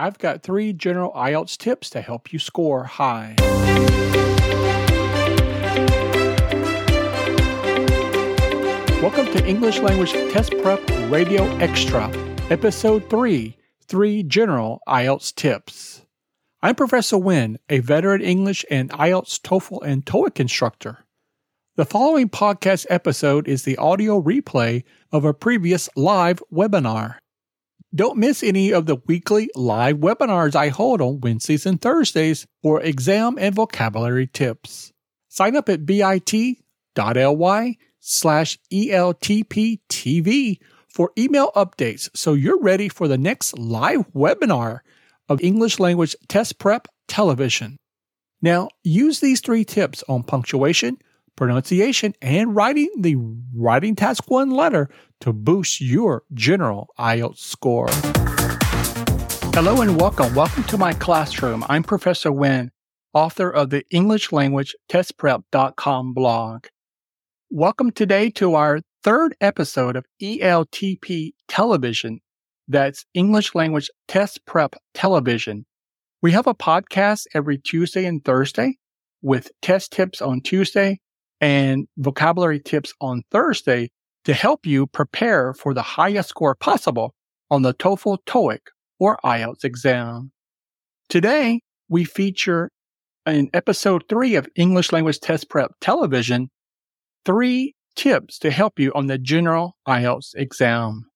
I've got three general IELTS tips to help you score high. Welcome to English Language Test Prep Radio Extra, Episode 3 Three General IELTS Tips. I'm Professor Winn, a veteran English and IELTS, TOEFL, and TOEIC instructor. The following podcast episode is the audio replay of a previous live webinar. Don't miss any of the weekly live webinars I hold on Wednesdays and Thursdays for exam and vocabulary tips. Sign up at bit.ly slash ELTPTV for email updates so you're ready for the next live webinar of English Language Test Prep Television. Now, use these three tips on punctuation, pronunciation, and writing the Writing Task 1 letter to boost your general IELTS score. Hello and welcome. Welcome to my classroom. I'm Professor Winn, author of the English Language Test TestPrep.com blog. Welcome today to our third episode of ELTP Television. That's English Language Test Prep Television. We have a podcast every Tuesday and Thursday with test tips on Tuesday and vocabulary tips on Thursday to help you prepare for the highest score possible on the TOEFL, TOEIC, or IELTS exam. Today, we feature in episode three of English Language Test Prep Television, three tips to help you on the general IELTS exam.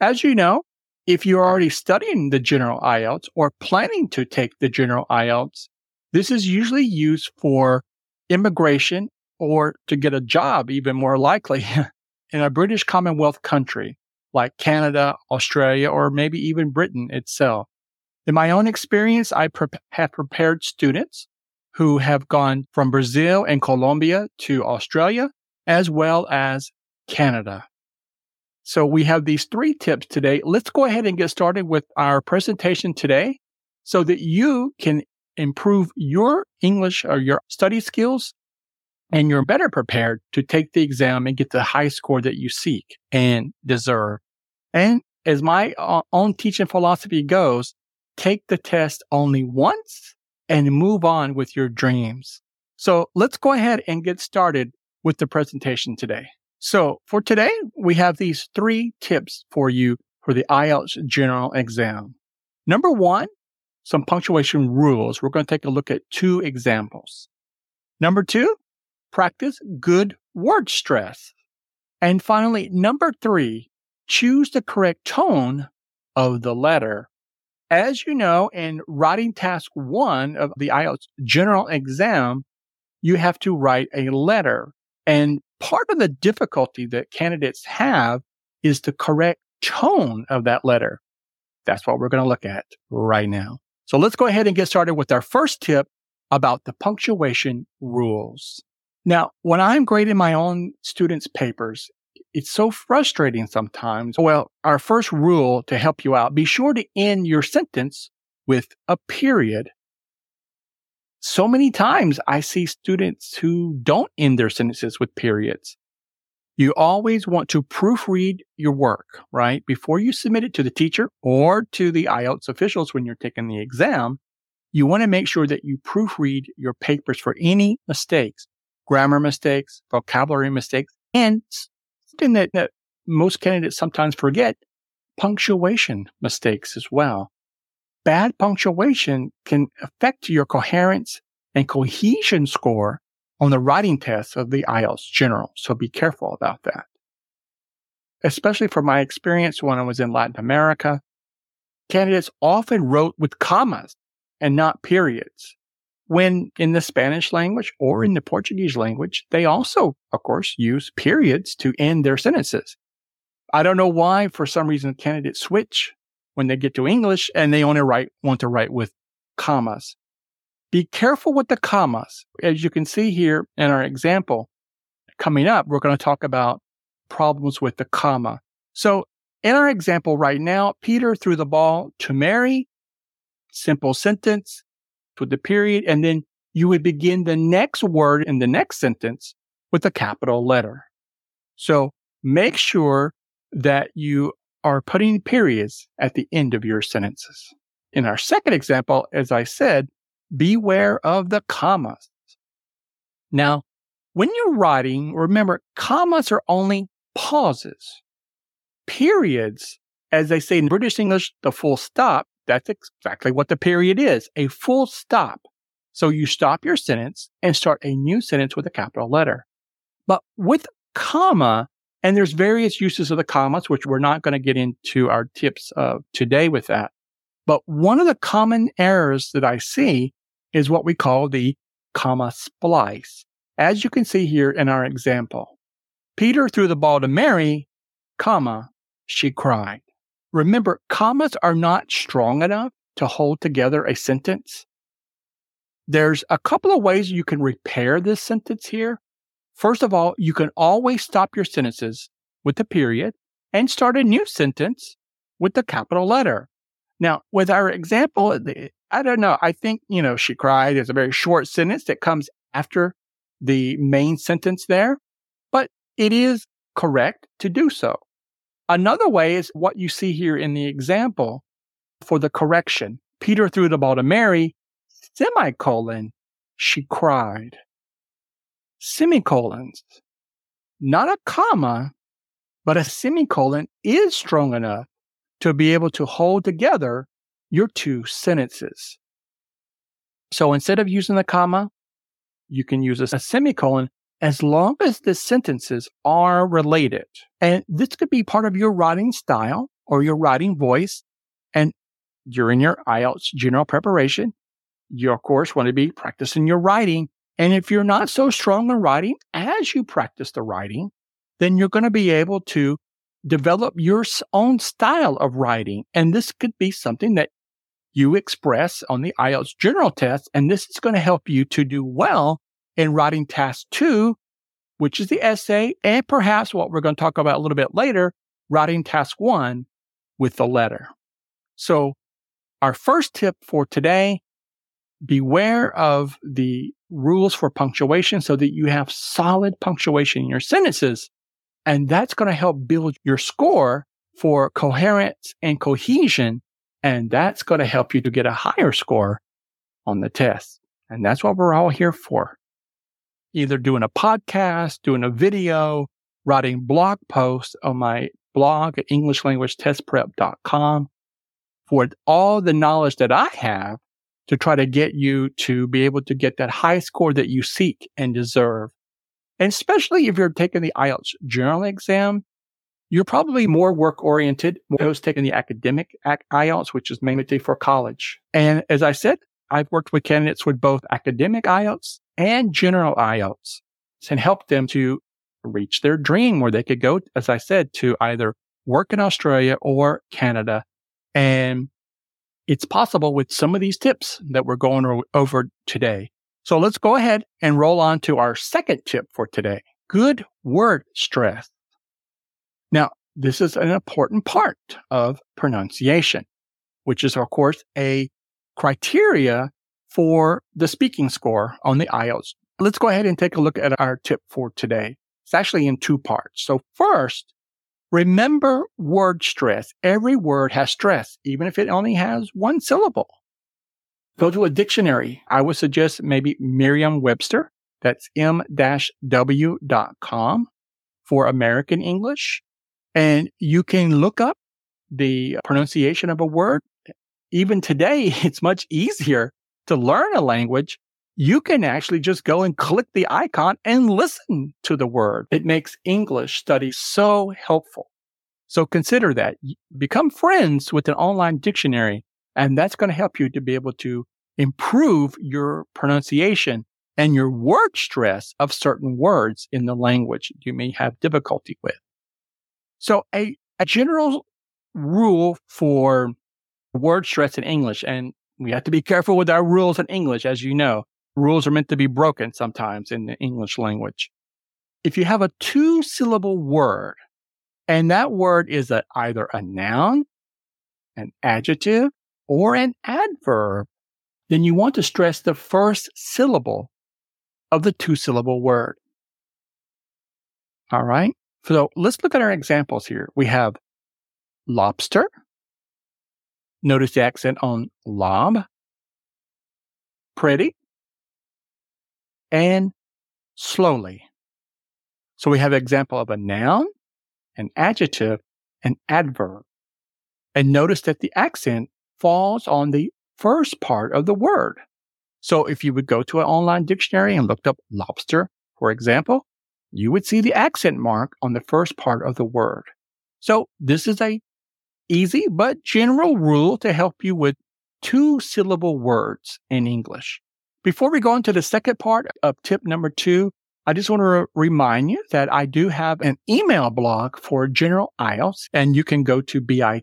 As you know, if you're already studying the general IELTS or planning to take the general IELTS, this is usually used for immigration or to get a job, even more likely, in a British Commonwealth country like Canada, Australia, or maybe even Britain itself. In my own experience, I pre- have prepared students who have gone from Brazil and Colombia to Australia, as well as Canada. So we have these three tips today. Let's go ahead and get started with our presentation today so that you can improve your English or your study skills and you're better prepared to take the exam and get the high score that you seek and deserve. And as my uh, own teaching philosophy goes, take the test only once and move on with your dreams. So let's go ahead and get started with the presentation today. So for today, we have these three tips for you for the IELTS general exam. Number one, some punctuation rules. We're going to take a look at two examples. Number two, practice good word stress. And finally, number three, choose the correct tone of the letter. As you know, in writing task one of the IELTS general exam, you have to write a letter. And part of the difficulty that candidates have is the correct tone of that letter. That's what we're going to look at right now. So let's go ahead and get started with our first tip about the punctuation rules. Now, when I'm grading my own students' papers, it's so frustrating sometimes. Well, our first rule to help you out, be sure to end your sentence with a period. So many times I see students who don't end their sentences with periods. You always want to proofread your work, right? Before you submit it to the teacher or to the IELTS officials when you're taking the exam, you want to make sure that you proofread your papers for any mistakes grammar mistakes, vocabulary mistakes, and something that, that most candidates sometimes forget, punctuation mistakes as well. Bad punctuation can affect your coherence and cohesion score on the writing test of the IELTS general. So be careful about that. Especially from my experience when I was in Latin America, candidates often wrote with commas and not periods when in the Spanish language or in the Portuguese language, they also, of course, use periods to end their sentences. I don't know why, for some reason, candidates switch when they get to English and they only write, want to write with commas. Be careful with the commas. As you can see here in our example coming up, we're going to talk about problems with the comma. So in our example right now, Peter threw the ball to Mary. Simple sentence with the period, and then you would begin the next word in the next sentence with a capital letter. So make sure that you are putting periods at the end of your sentences. in our second example, as I said, beware of the commas. Now, when you're writing, remember commas are only pauses. Periods, as they say in British English, the full stop, that's exactly what the period is, a full stop. So you stop your sentence and start a new sentence with a capital letter. But with comma, and there's various uses of the commas, which we're not going to get into our tips of today with that. But one of the common errors that I see is what we call the comma splice. As you can see here in our example, Peter threw the ball to Mary, comma, she cried. Remember, commas are not strong enough to hold together a sentence. There's a couple of ways you can repair this sentence here. First of all, you can always stop your sentences with a period and start a new sentence with the capital letter. Now, with our example, I don't know. I think, you know, she cried is a very short sentence that comes after the main sentence there, but it is correct to do so. Another way is what you see here in the example for the correction. Peter threw the ball to Mary, semicolon, she cried. Semicolons. Not a comma, but a semicolon is strong enough to be able to hold together your two sentences. So instead of using the comma, you can use a semicolon as long as the sentences are related. And this could be part of your writing style or your writing voice. And during your IELTS general preparation, you of course want to be practicing your writing. And if you're not so strong in writing as you practice the writing, then you're going to be able to develop your own style of writing. And this could be something that you express on the IELTS general test. And this is going to help you to do well in writing task two, which is the essay, and perhaps what we're going to talk about a little bit later, writing task one with the letter. So our first tip for today, beware of the rules for punctuation so that you have solid punctuation in your sentences. And that's going to help build your score for coherence and cohesion. And that's going to help you to get a higher score on the test. And that's what we're all here for either doing a podcast, doing a video, writing blog posts on my blog at EnglishLanguageTestPrep.com for all the knowledge that I have to try to get you to be able to get that high score that you seek and deserve. And especially if you're taking the IELTS general exam, you're probably more work oriented, those taking the academic IELTS, which is mainly for college. And as I said, I've worked with candidates with both academic IELTS and general IELTS and help them to reach their dream where they could go, as I said, to either work in Australia or Canada. And it's possible with some of these tips that we're going over today. So let's go ahead and roll on to our second tip for today. Good word stress. Now, this is an important part of pronunciation, which is of course a criteria for the speaking score on the IELTS. Let's go ahead and take a look at our tip for today. It's actually in two parts. So first, remember word stress. Every word has stress, even if it only has one syllable. Go to a dictionary. I would suggest maybe Merriam-Webster. That's m-w.com for American English. And you can look up the pronunciation of a word. Even today, it's much easier to learn a language, you can actually just go and click the icon and listen to the word. It makes English study so helpful. So consider that. Become friends with an online dictionary, and that's going to help you to be able to improve your pronunciation and your word stress of certain words in the language you may have difficulty with. So a, a general rule for word stress in English, and we have to be careful with our rules in English, as you know. Rules are meant to be broken sometimes in the English language. If you have a two syllable word, and that word is a, either a noun, an adjective, or an adverb, then you want to stress the first syllable of the two syllable word. All right. So let's look at our examples here. We have lobster, Notice the accent on lob, pretty, and slowly. So we have an example of a noun, an adjective, an adverb. And notice that the accent falls on the first part of the word. So if you would go to an online dictionary and looked up lobster, for example, you would see the accent mark on the first part of the word. So this is a easy but general rule to help you with two syllable words in English. Before we go into the second part of tip number two, I just want to remind you that I do have an email blog for general IELTS and you can go to bit.ly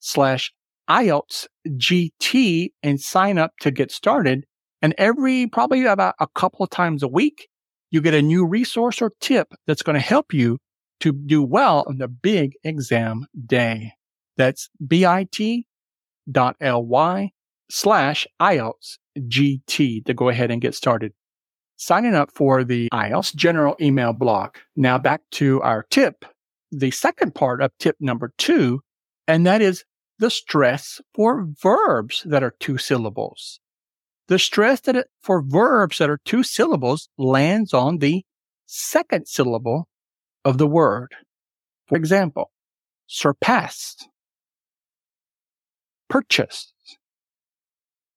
slash IELTS GT and sign up to get started. And every probably about a couple of times a week, you get a new resource or tip that's going to help you to do well on the big exam day. That's bit.ly slash IELTS GT to go ahead and get started. Signing up for the IELTS general email block. Now back to our tip, the second part of tip number two, and that is the stress for verbs that are two syllables. The stress that it, for verbs that are two syllables lands on the second syllable of the word. For example, surpassed, purchased,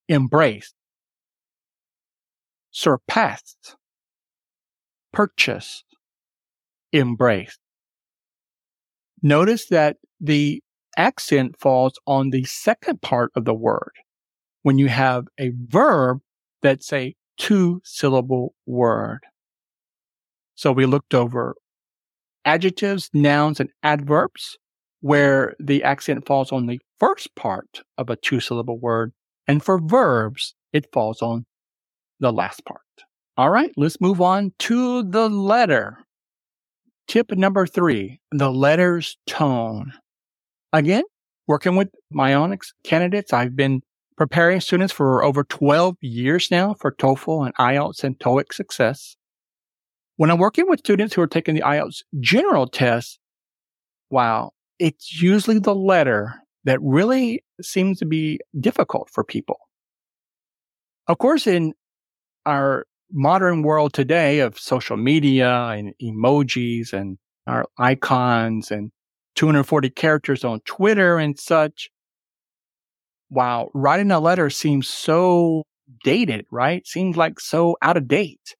embraced, surpassed, purchased, embraced. Notice that the accent falls on the second part of the word when you have a verb that's a two syllable word. So we looked over adjectives, nouns, and adverbs where the accent falls on the first part of a two syllable word. And for verbs, it falls on the last part. All right, let's move on to the letter. Tip number three, the letter's tone. Again, working with Myonix candidates, I've been preparing students for over 12 years now for TOEFL and IELTS and TOEIC success. When I'm working with students who are taking the IELTS general test, wow, it's usually the letter that really seems to be difficult for people. Of course, in our modern world today of social media and emojis and our icons and 240 characters on Twitter and such. Wow, writing a letter seems so dated, right? Seems like so out of date.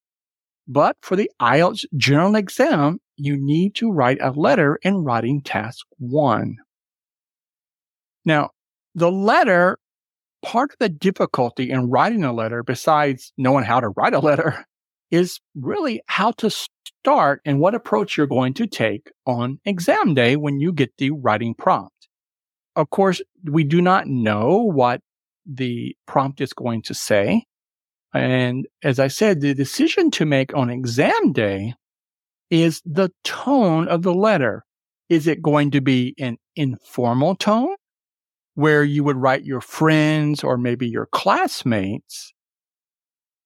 But for the IELTS general exam, you need to write a letter in writing task one. Now, the letter, part of the difficulty in writing a letter, besides knowing how to write a letter, is really how to start and what approach you're going to take on exam day when you get the writing prompt. Of course, we do not know what the prompt is going to say. And as I said, the decision to make on exam day is the tone of the letter. Is it going to be an informal tone where you would write your friends or maybe your classmates?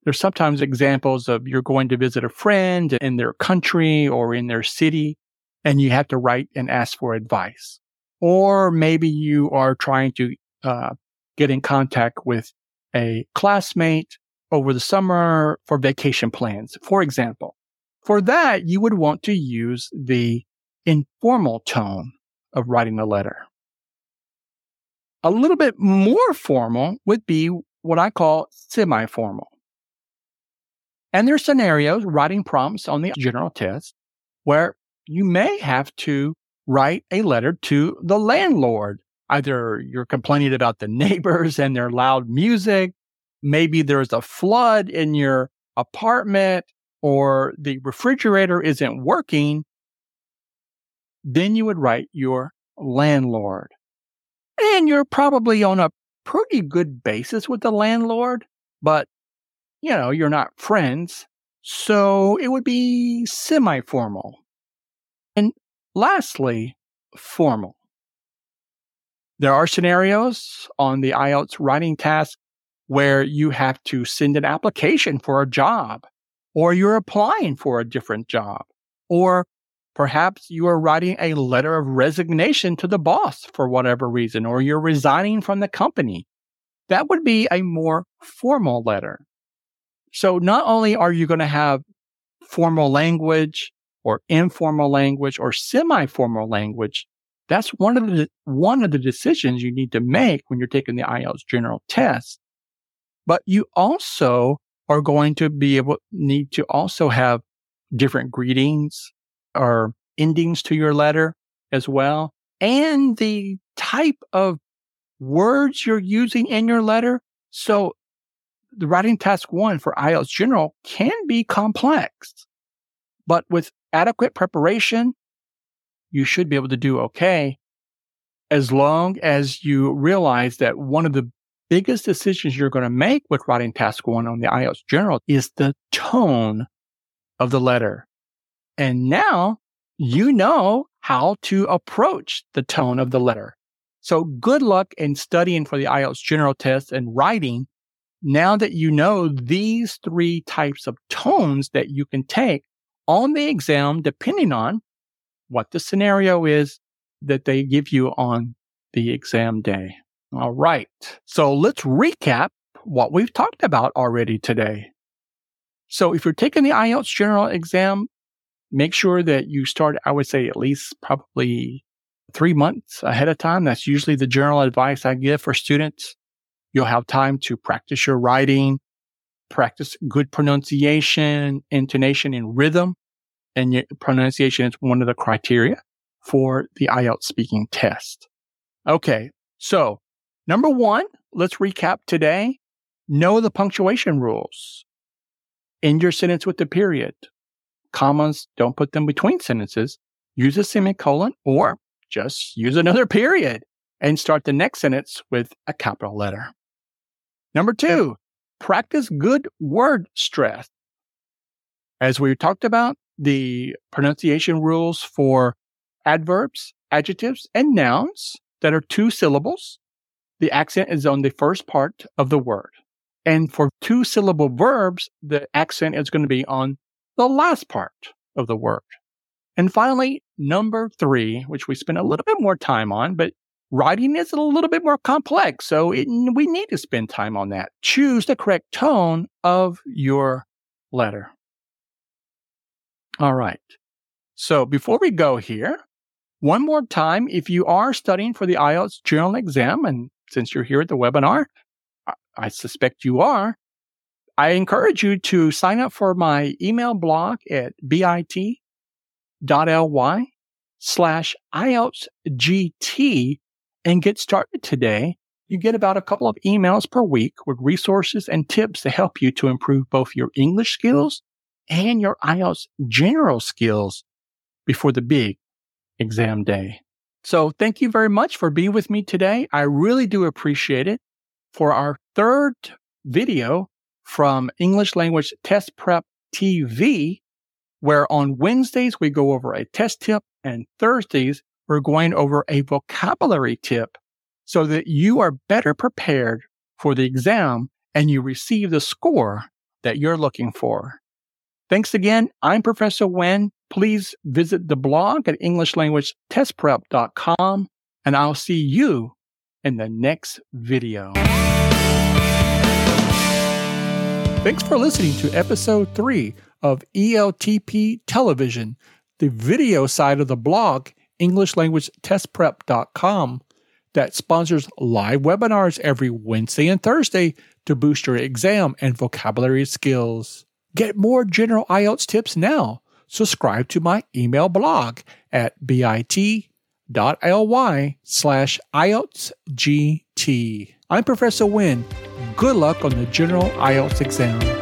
There's sometimes examples of you're going to visit a friend in their country or in their city and you have to write and ask for advice. Or maybe you are trying to uh, get in contact with a classmate over the summer for vacation plans, for example. For that, you would want to use the informal tone of writing a letter. A little bit more formal would be what I call semi-formal. And there are scenarios, writing prompts on the general test, where you may have to write a letter to the landlord. Either you're complaining about the neighbors and their loud music. Maybe there's a flood in your apartment or the refrigerator isn't working. Then you would write your landlord. And you're probably on a pretty good basis with the landlord, but you know, you're not friends. So it would be semi formal. And lastly, formal. There are scenarios on the IELTS writing task where you have to send an application for a job or you're applying for a different job or Perhaps you are writing a letter of resignation to the boss for whatever reason, or you're resigning from the company. That would be a more formal letter. So not only are you going to have formal language or informal language or semi-formal language, that's one of the one of the decisions you need to make when you're taking the IELTS general test. But you also are going to be able need to also have different greetings or endings to your letter as well and the type of words you're using in your letter. So the writing task one for IELTS general can be complex, but with adequate preparation you should be able to do okay as long as you realize that one of the biggest decisions you're going to make with writing task one on the IELTS general is the tone of the letter. And now you know how to approach the tone of the letter. So good luck in studying for the IELTS general test and writing. Now that you know these three types of tones that you can take on the exam, depending on what the scenario is that they give you on the exam day. All right. So let's recap what we've talked about already today. So if you're taking the IELTS general exam, make sure that you start, I would say at least probably three months ahead of time. That's usually the general advice I give for students. You'll have time to practice your writing, practice good pronunciation, intonation, and rhythm and your pronunciation is one of the criteria for the IELTS speaking test. Okay. So number one, let's recap today. Know the punctuation rules. End your sentence with the period. Commas, don't put them between sentences. Use a semicolon or just use another period and start the next sentence with a capital letter. Number two, practice good word stress. As we talked about, the pronunciation rules for adverbs, adjectives, and nouns that are two syllables. The accent is on the first part of the word. And for two syllable verbs, the accent is going to be on the last part of the word. And finally, number three, which we spend a little bit more time on, but writing is a little bit more complex. So it, we need to spend time on that. Choose the correct tone of your letter. All right. So before we go here, one more time, if you are studying for the IELTS general exam, and since you're here at the webinar, I suspect you are, I encourage you to sign up for my email blog at bit.ly slash IELTS GT and get started today. You get about a couple of emails per week with resources and tips to help you to improve both your English skills and your IELTS general skills before the big exam day. So thank you very much for being with me today. I really do appreciate it. For our third video from English Language Test Prep TV, where on Wednesdays we go over a test tip and Thursdays we're going over a vocabulary tip so that you are better prepared for the exam and you receive the score that you're looking for. Thanks again. I'm Professor Winn. Please visit the blog at EnglishLanguageTestPrep.com and I'll see you in the next video. Thanks for listening to episode three of ELTP Television, the video side of the blog, EnglishLanguageTestPrep.com, that sponsors live webinars every Wednesday and Thursday to boost your exam and vocabulary skills. Get more general IELTS tips now. Subscribe to my email blog at bit.ly slash IELTSGT. I'm Professor Winn. Good luck on the general IELTS exam.